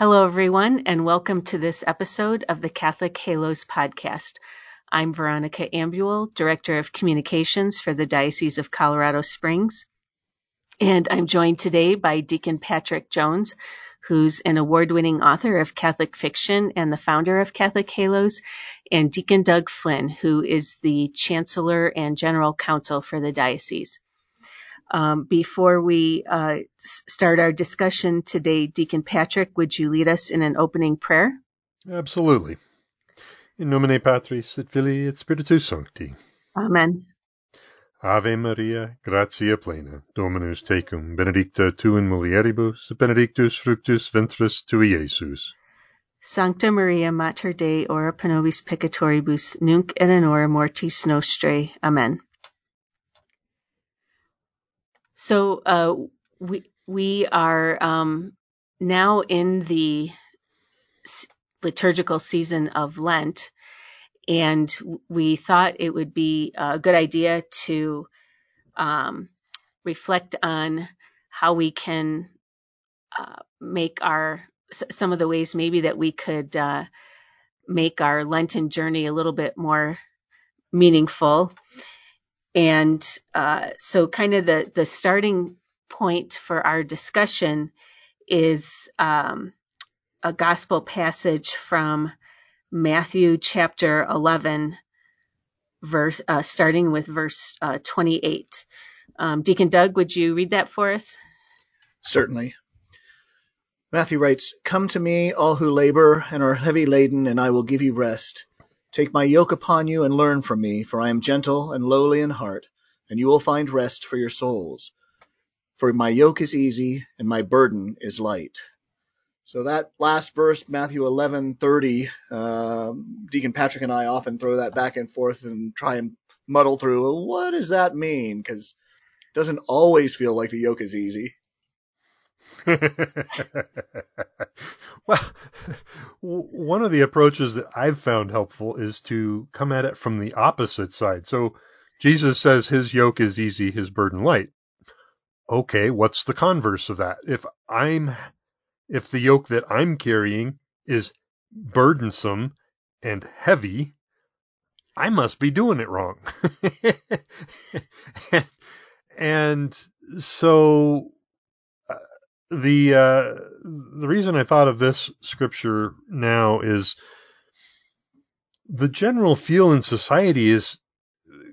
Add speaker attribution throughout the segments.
Speaker 1: Hello, everyone, and welcome to this episode of the Catholic Halos podcast. I'm Veronica Ambuul, Director of Communications for the Diocese of Colorado Springs. And I'm joined today by Deacon Patrick Jones, who's an award winning author of Catholic fiction and the founder of Catholic Halos, and Deacon Doug Flynn, who is the Chancellor and General Counsel for the Diocese. Um, before we uh, start our discussion today, Deacon Patrick, would you lead us in an opening prayer?
Speaker 2: Absolutely. In nomine Patris et Filii et Spiritus Sancti.
Speaker 1: Amen.
Speaker 2: Ave Maria, gratia plena, Dominus tecum, benedicta tu in mulieribus, benedictus fructus ventris tui, Iesus.
Speaker 1: Sancta Maria Mater Dei, ora pro nobis peccatoribus, nunc et in hora mortis nostrae. Amen. So uh, we we are um, now in the liturgical season of Lent, and we thought it would be a good idea to um, reflect on how we can uh, make our some of the ways maybe that we could uh, make our Lenten journey a little bit more meaningful and uh, so, kind of the the starting point for our discussion is um, a gospel passage from Matthew chapter 11, verse uh, starting with verse uh, 28. Um, Deacon Doug, would you read that for us?
Speaker 3: Certainly. Matthew writes, Come to me, all who labor and are heavy laden, and I will give you rest. Take my yoke upon you and learn from me, for I am gentle and lowly in heart, and you will find rest for your souls. For my yoke is easy and my burden is light. So that last verse, Matthew 11:30, uh, Deacon Patrick and I often throw that back and forth and try and muddle through. Well, what does that mean? Because it doesn't always feel like the yoke is easy.
Speaker 2: well, one of the approaches that I've found helpful is to come at it from the opposite side. So Jesus says his yoke is easy, his burden light. Okay, what's the converse of that? If I'm, if the yoke that I'm carrying is burdensome and heavy, I must be doing it wrong. and so the uh, the reason I thought of this scripture now is the general feel in society is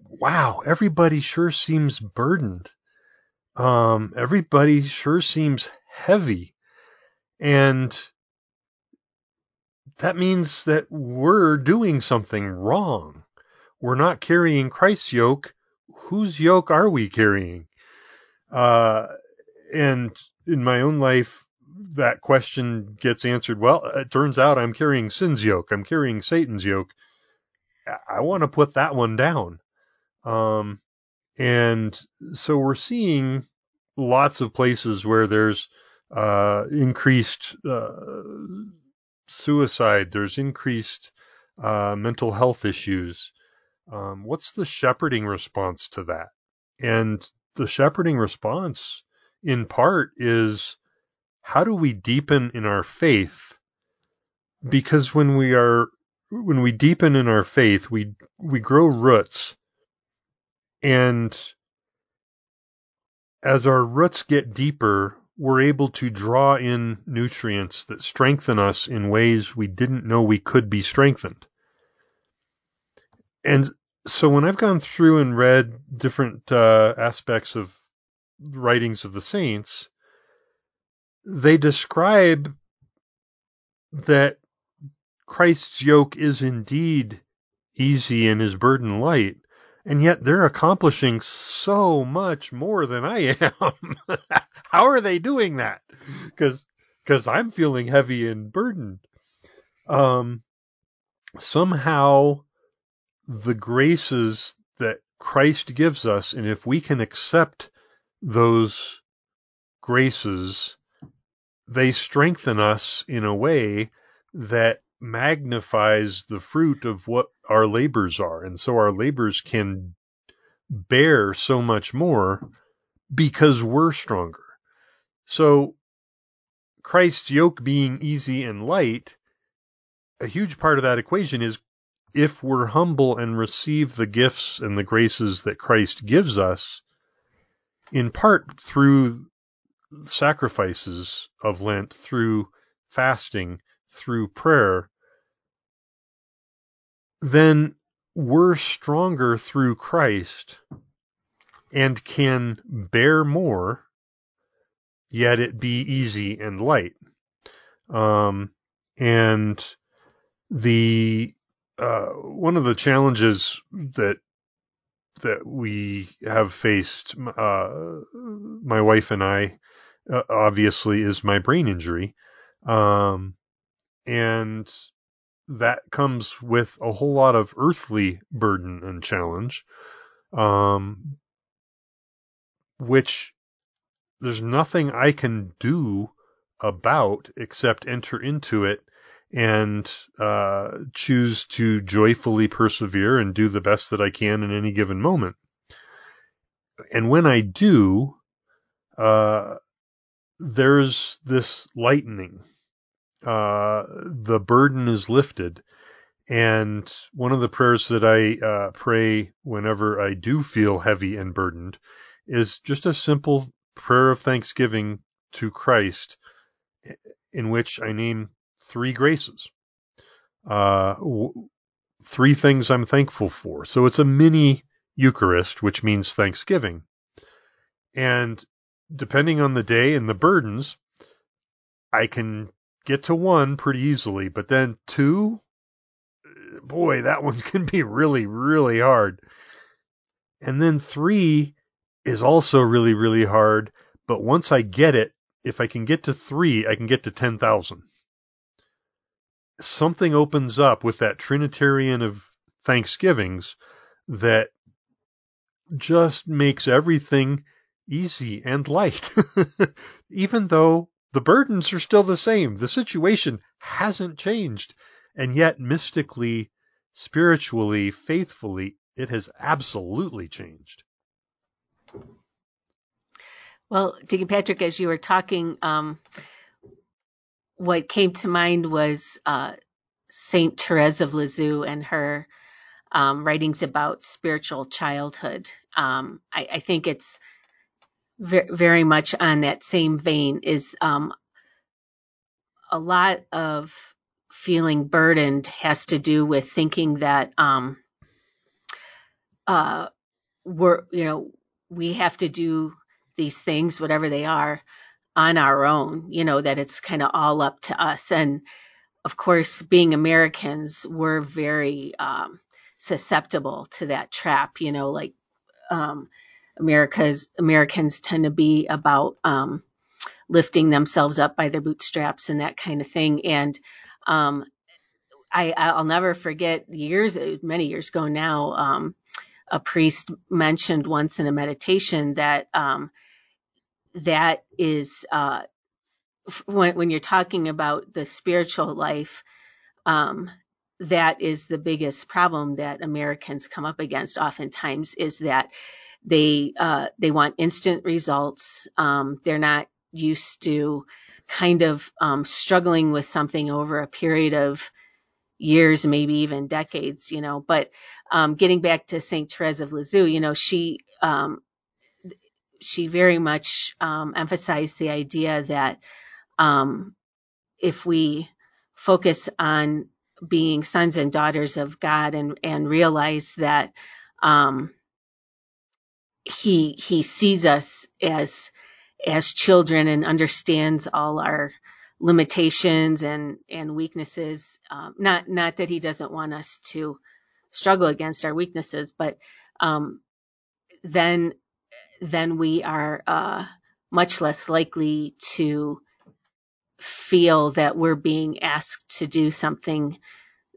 Speaker 2: wow, everybody sure seems burdened. Um, everybody sure seems heavy. And that means that we're doing something wrong. We're not carrying Christ's yoke. Whose yoke are we carrying? Uh, and in my own life, that question gets answered. Well, it turns out I'm carrying sin's yoke. I'm carrying Satan's yoke. I want to put that one down. Um, and so we're seeing lots of places where there's uh, increased uh, suicide, there's increased uh, mental health issues. Um, what's the shepherding response to that? And the shepherding response in part is how do we deepen in our faith? Because when we are when we deepen in our faith, we we grow roots. And as our roots get deeper, we're able to draw in nutrients that strengthen us in ways we didn't know we could be strengthened. And so when I've gone through and read different uh, aspects of writings of the saints, they describe that Christ's yoke is indeed easy and his burden light, and yet they're accomplishing so much more than I am. How are they doing that? Because because I'm feeling heavy and burdened. Um, somehow the graces that Christ gives us, and if we can accept those graces, they strengthen us in a way that magnifies the fruit of what our labors are. And so our labors can bear so much more because we're stronger. So Christ's yoke being easy and light, a huge part of that equation is if we're humble and receive the gifts and the graces that Christ gives us, in part through sacrifices of Lent, through fasting, through prayer, then we're stronger through Christ and can bear more, yet it be easy and light. Um, and the uh, one of the challenges that that we have faced, uh, my wife and I, uh, obviously, is my brain injury, um, and that comes with a whole lot of earthly burden and challenge, um, which there's nothing I can do about except enter into it and uh, choose to joyfully persevere and do the best that I can in any given moment. And when I do, uh, there's this lightening. Uh, the burden is lifted. And one of the prayers that I uh, pray whenever I do feel heavy and burdened is just a simple prayer of thanksgiving to Christ in which I name three graces. Uh, w- three things I'm thankful for. So it's a mini Eucharist, which means Thanksgiving. And depending on the day and the burdens, I can get to one pretty easily, but then two, boy, that one can be really, really hard. And then three is also really, really hard. But once I get it, if I can get to three, I can get to 10,000 something opens up with that Trinitarian of Thanksgivings that just makes everything easy and light. Even though the burdens are still the same, the situation hasn't changed. And yet, mystically, spiritually, faithfully, it has absolutely changed.
Speaker 1: Well, Deacon Patrick, as you were talking, um, what came to mind was uh, Saint Therese of Lisieux and her um, writings about spiritual childhood. Um, I, I, think it's ver- very much on that same vein. Is um, a lot of feeling burdened has to do with thinking that um, uh, we're you know we have to do these things, whatever they are, on our own, you know, that it's kind of all up to us. And of course, being Americans, we're very um, susceptible to that trap, you know, like um, America's Americans tend to be about um, lifting themselves up by their bootstraps and that kind of thing. And um, I, I'll never forget years, many years ago now, um, a priest mentioned once in a meditation that um, that is uh, when, when you're talking about the spiritual life, um, that is the biggest problem that Americans come up against. Oftentimes, is that they uh, they want instant results. Um, they're not used to kind of um, struggling with something over a period of years, maybe even decades. You know, but um, getting back to Saint Therese of Lisieux, you know, she um, she very much um, emphasized the idea that um, if we focus on being sons and daughters of God and, and realize that um, he he sees us as as children and understands all our limitations and and weaknesses. Um, not not that he doesn't want us to struggle against our weaknesses, but um, then then we are uh, much less likely to feel that we're being asked to do something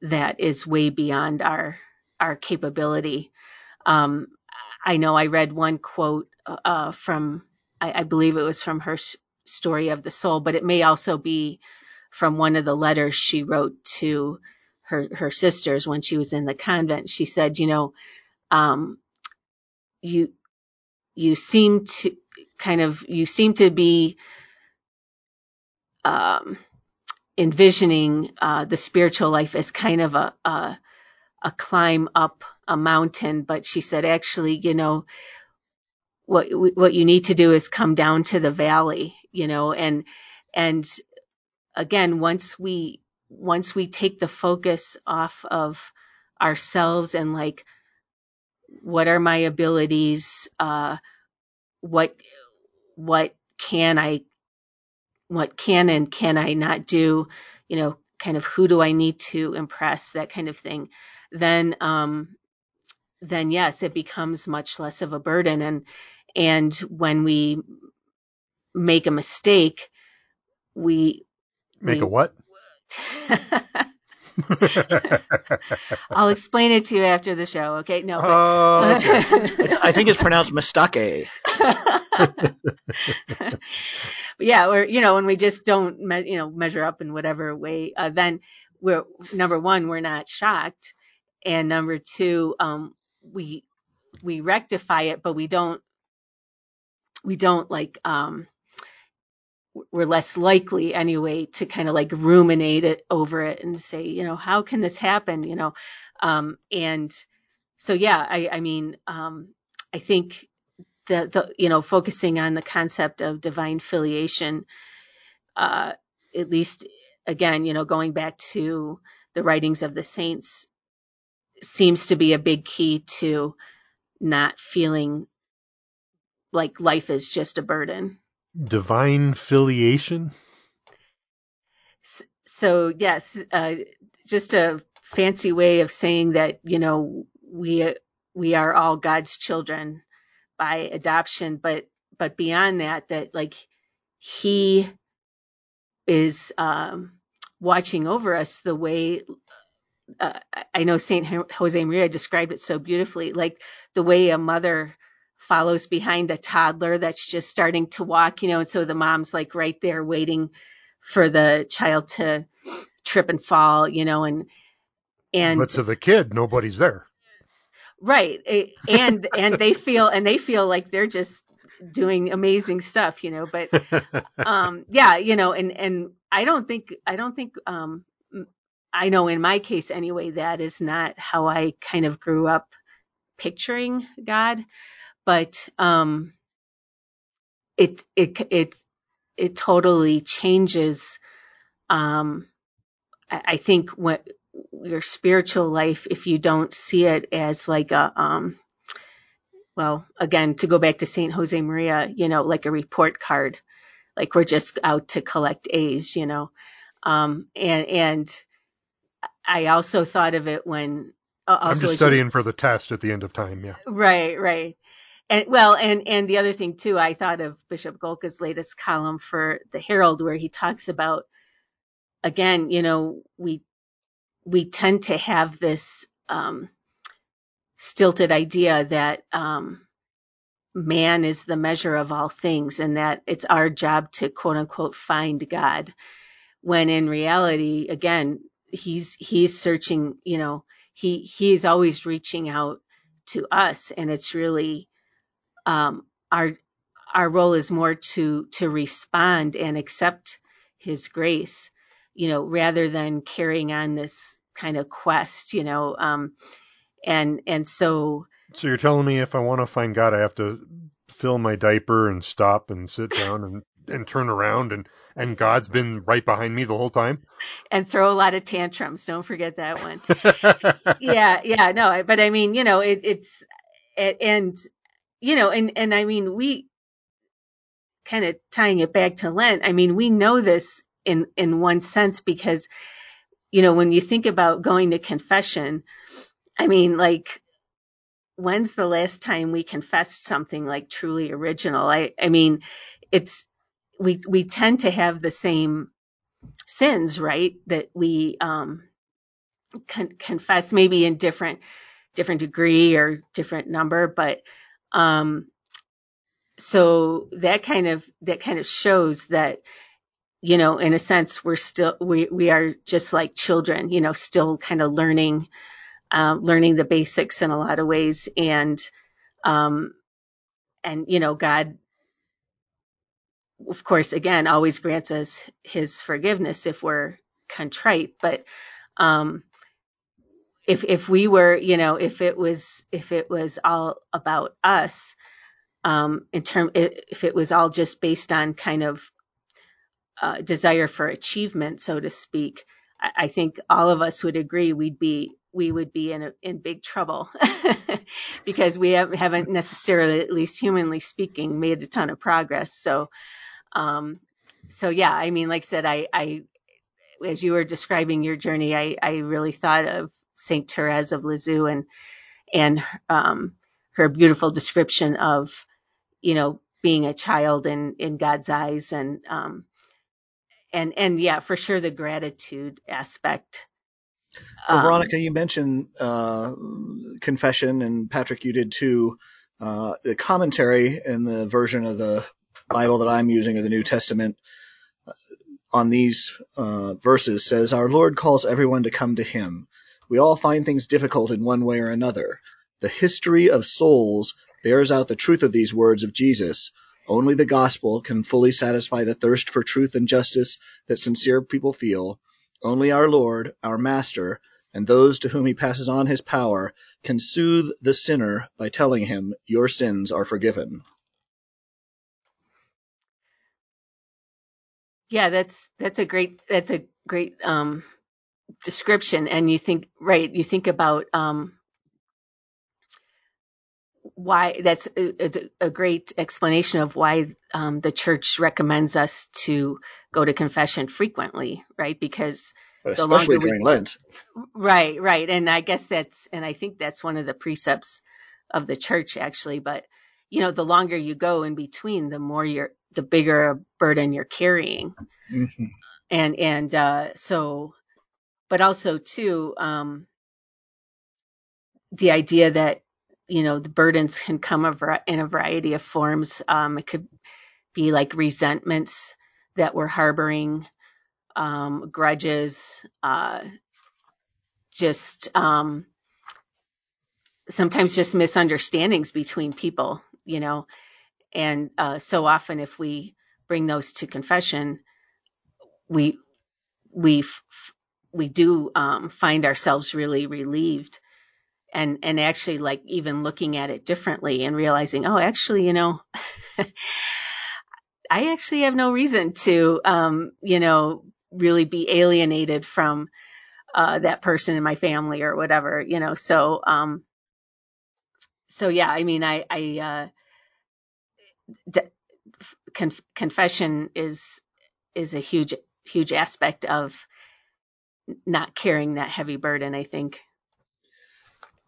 Speaker 1: that is way beyond our our capability. Um, I know I read one quote uh, from I, I, believe it was from her story of the soul, but it may also be from one of the letters she wrote to her her sisters when she was in the convent. She said, you know, um, you you seem to kind of you seem to be um, envisioning uh, the spiritual life as kind of a, a a climb up a mountain, but she said actually, you know, what what you need to do is come down to the valley, you know, and and again, once we once we take the focus off of ourselves and like what are my abilities, uh, what what can I what can and can I not do, you know, kind of who do I need to impress, that kind of thing, then um, then yes, it becomes much less of a burden. And and when we make a mistake, we
Speaker 2: Make
Speaker 1: we,
Speaker 2: a what?
Speaker 1: I'll explain it to you after the show. Okay? No.
Speaker 2: Oh, okay.
Speaker 3: I think it's pronounced mistake.
Speaker 1: yeah, or you know, when we just don't, me- you know, measure up in whatever way, uh, then we're number one, we're not shocked, and number two, um, we we rectify it, but we don't we don't like um, we're less likely anyway to kind of like ruminate it over it and say, you know, how can this happen? You know, um, and so yeah, I, I mean, um, I think the the you know focusing on the concept of divine filiation, uh, at least again, you know, going back to the writings of the saints, seems to be a big key to not feeling like life is just a burden.
Speaker 2: Divine filiation?
Speaker 1: So yes, uh, just a fancy way of saying that you know we we are all God's children by adoption, but but beyond that, that like He is um, watching over us the way uh, I know Saint Jose Maria described it so beautifully, like the way a mother follows behind a toddler that's just starting to walk, you know, and so the mom's like right there waiting for the child to trip and fall, you know, and and
Speaker 2: but to the kid, nobody's there.
Speaker 1: right, and and they feel and they feel like they're just doing amazing stuff, you know, but um yeah, you know, and and I don't think I don't think um I know in my case anyway that is not how I kind of grew up picturing God, but um it it it it totally changes um I I think what your spiritual life if you don't see it as like a um well again to go back to Saint Jose Maria, you know, like a report card, like we're just out to collect A's, you know. Um and and I also thought of it when uh,
Speaker 2: I'm
Speaker 1: also
Speaker 2: just
Speaker 1: as you-
Speaker 2: studying for the test at the end of time. Yeah.
Speaker 1: Right, right. And well, and and the other thing too, I thought of Bishop Golka's latest column for the Herald where he talks about again, you know, we we tend to have this um, stilted idea that um, man is the measure of all things and that it's our job to quote unquote find God. When in reality, again, he's he's searching, you know, he he's always reaching out to us and it's really um, our our role is more to to respond and accept his grace you know rather than carrying on this kind of quest you know um and and so
Speaker 2: So you're telling me if I want to find God, I have to fill my diaper and stop and sit down and, and turn around and, and God's been right behind me the whole time?
Speaker 1: and throw a lot of tantrums don't forget that one yeah yeah no but i mean you know it, it's it, and you know and and i mean we kind of tying it back to lent i mean we know this in in one sense because you know when you think about going to confession i mean like when's the last time we confessed something like truly original? I i mean it's we we tend to have the same sins right that we um con- confess maybe in different different degree or different number but um so that kind of that kind of shows that you know in a sense we're still we we are just like children you know still kind of learning um, learning the basics in a lot of ways and um and you know god of course, again, always grants us his forgiveness if we're contrite. But um, if if we were, you know, if it was if it was all about us, um, in term, if it was all just based on kind of uh, desire for achievement, so to speak, I, I think all of us would agree we'd be we would be in a, in big trouble because we have, haven't necessarily, at least humanly speaking, made a ton of progress. So, um, so yeah, I mean, like I said, I, I, as you were describing your journey, I, I really thought of Saint Therese of Lisieux and, and, um, her beautiful description of, you know, being a child in, in God's eyes and, um, and, and yeah, for sure the gratitude aspect
Speaker 3: Well,
Speaker 1: um,
Speaker 3: Veronica, you mentioned uh, confession, and Patrick, you did too. Uh, the commentary in the version of the Bible that I'm using of the New Testament on these uh, verses says, Our Lord calls everyone to come to Him. We all find things difficult in one way or another. The history of souls bears out the truth of these words of Jesus. Only the gospel can fully satisfy the thirst for truth and justice that sincere people feel. Only our Lord, our Master, and those to whom he passes on his power can soothe the sinner by telling him, Your sins are forgiven.
Speaker 1: Yeah, that's that's a great that's a great um, description. And you think right, you think about um, why that's a, a great explanation of why um, the church recommends us to go to confession frequently, right? Because
Speaker 3: But
Speaker 1: the
Speaker 3: especially
Speaker 1: longer we
Speaker 3: during Lent.
Speaker 1: right, right, and I guess that's and I think that's one of the precepts of the church actually. But you know, the longer you go in between, the more you're the bigger a burden you're carrying.
Speaker 3: Mhm.
Speaker 1: and and uh, so, but also too, um, the idea that you know the burdens can come in a variety of forms. Um, it could be like resentments that we're harboring, um, grudges, uh, just um, sometimes just misunderstandings between people, you know. And uh, so often, if we bring those to confession, we we f- we do um, find ourselves really relieved and and actually like even looking at it differently and realizing oh actually you know i actually have no reason to um you know really be alienated from uh that person in my family or whatever you know? So um so yeah i mean i i uh conf- confession is is a huge huge aspect of not carrying that heavy burden i think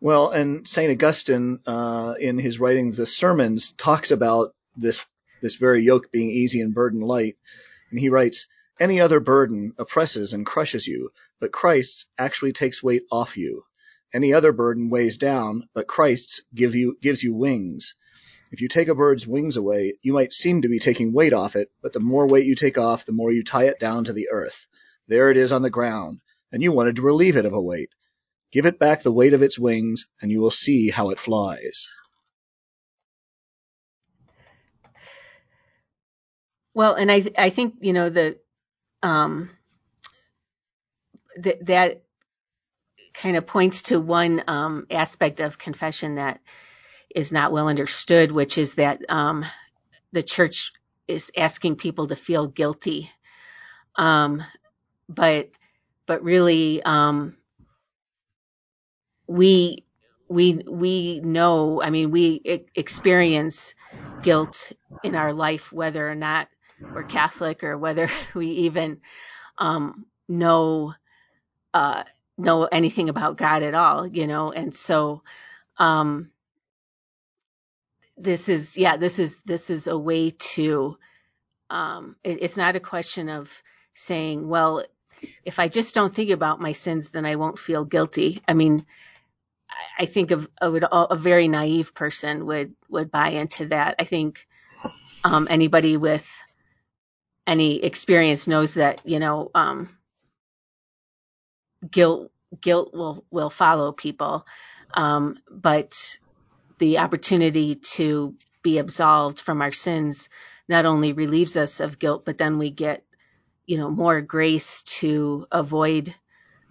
Speaker 3: Well, and Saint Augustine, uh, in his writings, the sermons, talks about this this very yoke being easy and burden light, and he writes, "Any other burden oppresses and crushes you, but Christ's actually takes weight off you. Any other burden weighs down, but Christ's give you gives you wings. If you take a bird's wings away, you might seem to be taking weight off it, but the more weight you take off, the more you tie it down to the earth. There it is on the ground, and you wanted to relieve it of a weight." Give it back the weight of its wings, and you will see how it flies.
Speaker 1: well and i i think you know the um th- that kind of points to one um, aspect of confession that is not well understood, which is that um, the church is asking people to feel guilty. Um, but but really, um, we we we know. I mean, we experience guilt in our life, whether or not we're Catholic or whether we even um, know uh, know anything about God at all. You know, and so. Um, this is yeah this is this is a way to um it, it's not a question of saying well if i just don't think about my sins then i won't feel guilty. I mean i, think of, of it, a very naive person would would buy into that. I think um anybody with any experience knows that you know um guilt guilt will will follow people. Um but the opportunity to be absolved from our sins not only relieves us of guilt, but then we get, you know, more grace to avoid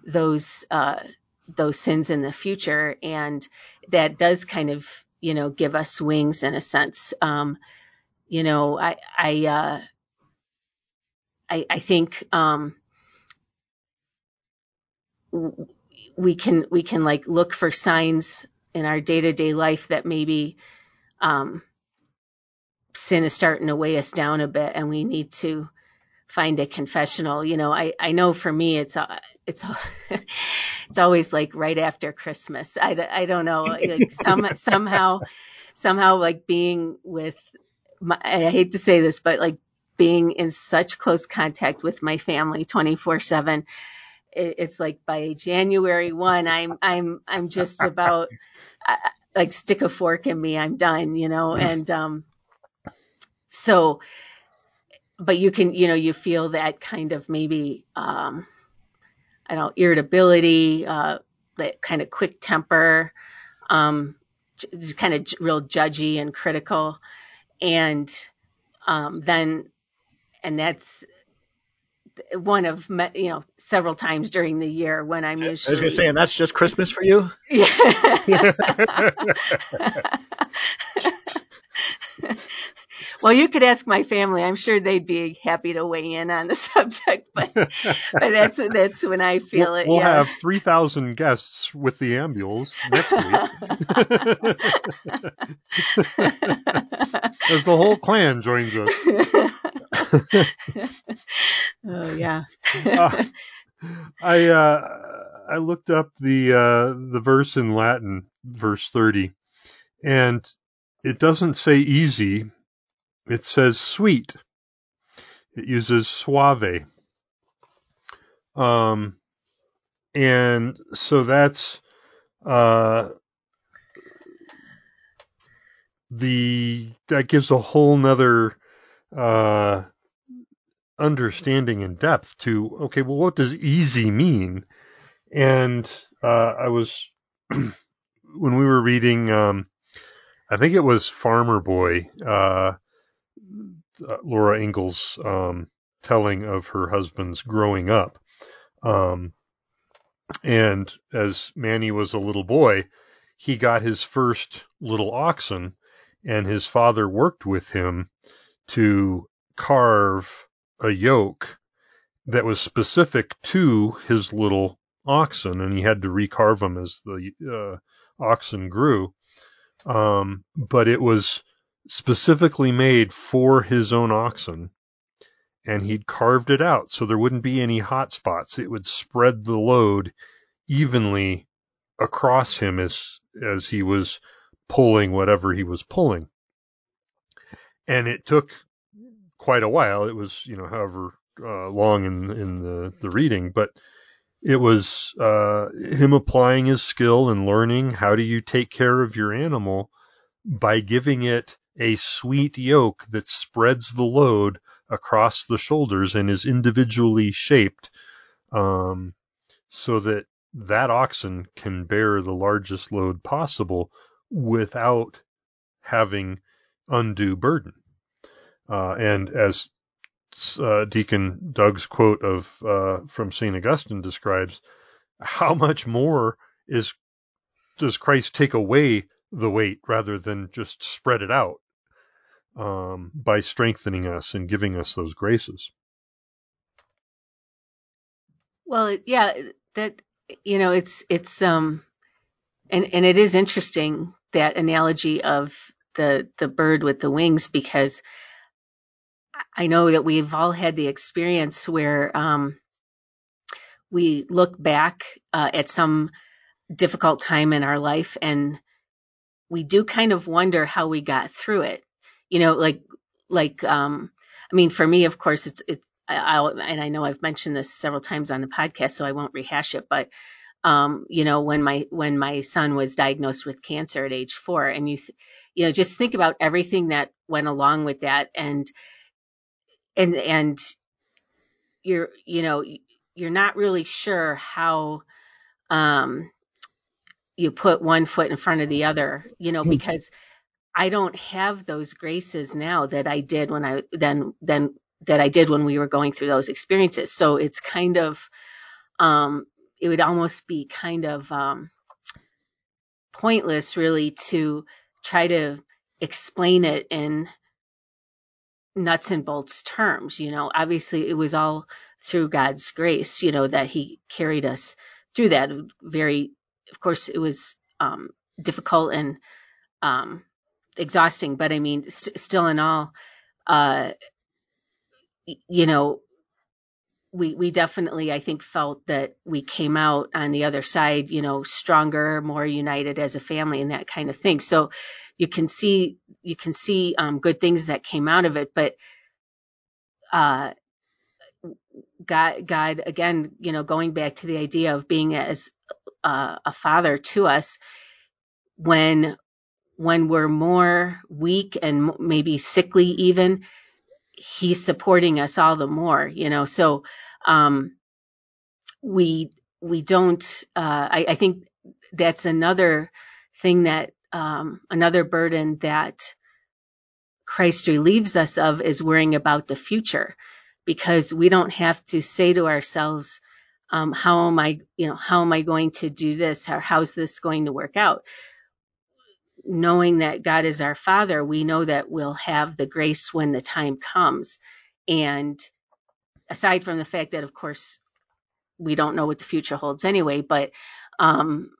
Speaker 1: those uh, those sins in the future, and that does kind of, you know, give us wings in a sense. Um, you know, I I uh, I, I think um, we can we can like look for signs in our day to day life that maybe um, sin is starting to weigh us down a bit, and we need to find a confessional. You know, I I know for me it's uh, it's it's always like right after Christmas. I, I don't know like some somehow somehow like being with my, I hate to say this, but like being in such close contact with my family 24 seven it's like by January one, I'm I'm I'm just about like stick a fork in me, I'm done, you know, and um, so, but you can, you know, you feel that kind of maybe um, I don't know, irritability, uh, that kind of quick temper, um, kind of real judgy and critical, and um, then and that's one of you know several times during the year when I'm usually.
Speaker 3: I was going to say, and that's just Christmas for you.
Speaker 1: Yeah. well, you could ask my family. I'm sure they'd be happy to weigh in on the subject, but but that's that's when I feel
Speaker 2: we'll,
Speaker 1: it.
Speaker 2: We'll
Speaker 1: yeah.
Speaker 2: have three thousand guests with the Ambuuls next week. As the whole clan joins us.
Speaker 1: oh yeah.
Speaker 2: uh, I uh, I looked up the uh, the verse in Latin, verse thirty, and it doesn't say easy; it says sweet. It uses suave. Um, and so that's uh, the that gives a whole nother uh, understanding and depth to okay well what does easy mean and uh, i was when we were reading um, i think it was farmer boy uh, laura ingalls um, telling of her husband's growing up um, and as manny was a little boy he got his first little oxen and his father worked with him to carve a yoke that was specific to his little oxen, and he had to recarve them as the uh, oxen grew. Um, but it was specifically made for his own oxen, and he'd carved it out so there wouldn't be any hot spots. It would spread the load evenly across him as as he was pulling whatever he was pulling. And it took quite a while. It was, you know, however uh, long in in the the reading, but it was uh, him applying his skill and learning how do you take care of your animal by giving it a sweet yoke that spreads the load across the shoulders and is individually shaped um, so that that oxen can bear the largest load possible without having undue burden. Uh, and as uh, Deacon Doug's quote of uh, from Saint Augustine describes, how much more is does Christ take away the weight rather than just spread it out um, by strengthening us and giving us those graces?
Speaker 1: Well, yeah, that you know, it's it's um, and and it is interesting that analogy of the the bird with the wings because I know that we've all had the experience where um, we look back uh, at some difficult time in our life and we do kind of wonder how we got through it. You know, like like um, I mean, for me, of course, it's it's I, will and I know I've mentioned this several times on the podcast, so I won't rehash it. But um, you know, when my when my son was diagnosed with cancer at age four, and you th- you know just think about everything that went along with that, and and and you're you know you're not really sure how um you put one foot in front of the other you know because I don't have those graces now that I did when I then then that I did when we were going through those experiences. So it's kind of um, it would almost be kind of um, pointless, really, to try to explain it in nuts and bolts terms. You know, obviously it was all through God's grace, you know, that He carried us through that. Very, of course, it was um, difficult and um, exhausting, but I mean, st- still in all, uh, you know, we we definitely I think felt that we came out on the other side, you know, stronger, more united as a family and that kind of thing. So you can see you can see um, good things that came out of it, but uh, God God again, you know, going back to the idea of being as uh, a father to us when when we're more weak and maybe sickly even he's supporting us all the more you know? So um we we don't uh I, I think that's another thing that um another burden that christ relieves us of is worrying about the future because we don't have to say to ourselves um how am i you know how am i going to do this? Or how's this going to work out knowing that God is our Father, we know that we'll have the grace when the time comes. And aside from the fact that, of course, we don't know what the future holds anyway, but um,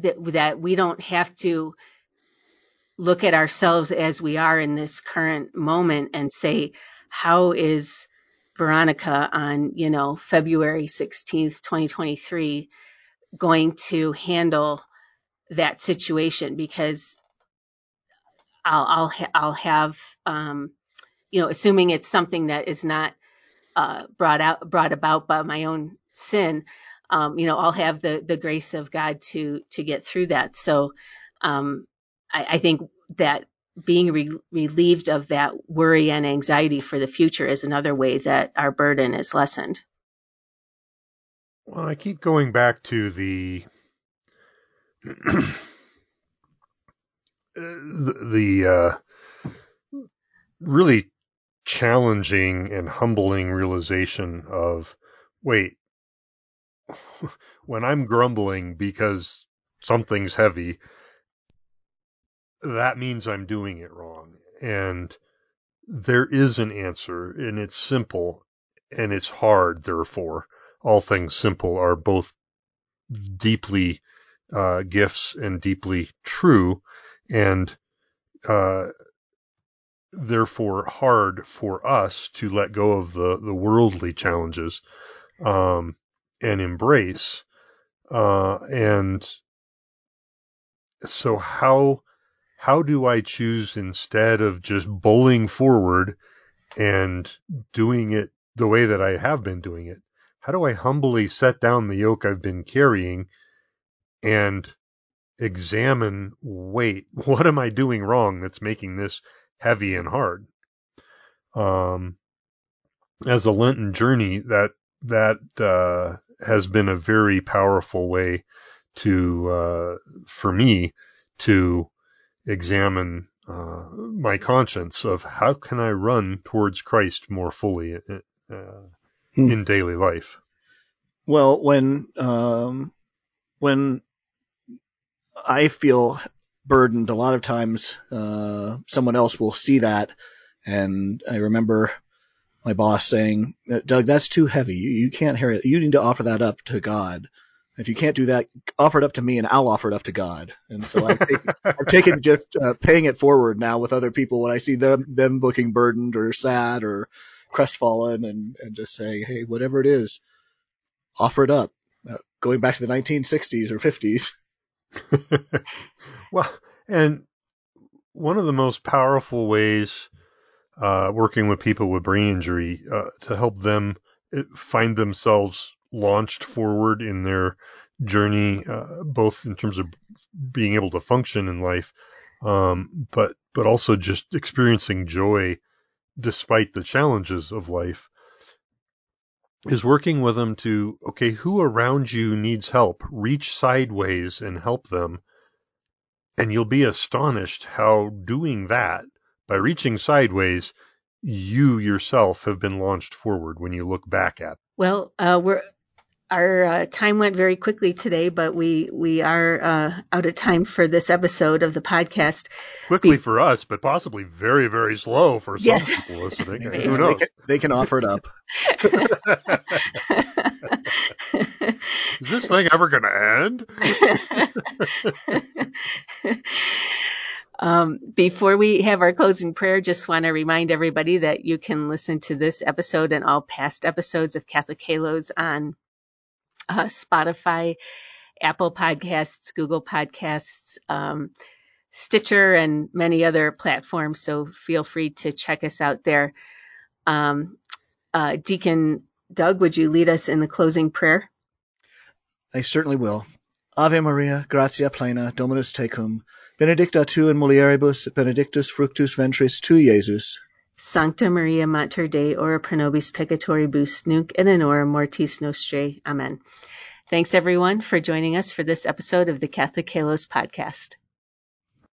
Speaker 1: th- that we don't have to look at ourselves as we are in this current moment and say, how is Veronica on, you know, February 16th, 2023 going to handle that situation? Because I'll I'll, ha- I'll have um, you know, assuming it's something that is not uh, brought out brought about by my own sin, um, you know, I'll have the the grace of God to to get through that. So um, I, I think that being re- relieved of that worry and anxiety for the future is another way that our burden is lessened.
Speaker 2: Well, I keep going back to the the, uh, really challenging and humbling realization of wait, when I'm grumbling because something's heavy, that means I'm doing it wrong. And there is an answer, and it's simple and it's hard, therefore. All things simple are both deeply uh, gifts and deeply true, and uh, therefore hard for us to let go of the, the worldly challenges um, and embrace. Uh, and so how how do I choose instead of just bowling forward and doing it the way that I have been doing it? How do I humbly set down the yoke I've been carrying and examine, wait, what am I doing wrong that's making this heavy and hard? Um, as a Lenten journey, that that uh, has been a very powerful way to uh, for me to examine uh, my conscience of how can I run towards Christ more fully uh,
Speaker 3: Hmm.
Speaker 2: in daily life.
Speaker 3: Well, when um, when I feel burdened, a lot of times uh, someone else will see that, and I remember my boss saying, "Doug, that's too heavy. You, you can't carry it. You need to offer that up to God. If you can't do that, offer it up to me, and I'll offer it up to God." And so I've taken, I've taken just uh, paying it forward now with other people when I see them them looking burdened or sad or crestfallen, and and just saying, "Hey, whatever it is, offer it up." Uh, going back to the 1960s or 50s.
Speaker 2: well, and one of the most powerful ways uh, working with people with brain injury uh, to help them uh, find themselves launched forward in their journey, uh, both in terms of being able to function in life, um, but but also just experiencing joy despite the challenges of life. Is working with them to okay, who around you needs help? Reach sideways and help them, And you'll be astonished how doing that, by reaching sideways, you yourself have been launched forward when you look back at.
Speaker 1: Well, uh, we're our uh, time went very quickly today, but we we are uh, out of time for this episode of the podcast.
Speaker 2: Quickly Be- for us, but possibly very very slow for some
Speaker 1: yes.
Speaker 2: people listening. Who knows?
Speaker 3: They can, they can offer it up.
Speaker 2: Is this thing ever going to
Speaker 1: end? Um, before we have our closing prayer, just want to remind everybody that you can listen to this episode and all past episodes of Catholic Halos on uh, Spotify, Apple Podcasts, Google Podcasts, um, Stitcher, and many other platforms. So feel free to check us out there. Um, uh, Deacon Doug, would you lead us in the closing prayer?
Speaker 3: I certainly will. Ave Maria, gratia plena, Dominus tecum, benedicta tu in mulieribus, benedictus fructus ventris tu, Iesus.
Speaker 1: Sancta Maria Mater Dei, ora pro nobis peccatoribus, nunc et in hora mortis nostrae. Amen. Thanks everyone for joining us for this episode of the Catholic Halos podcast.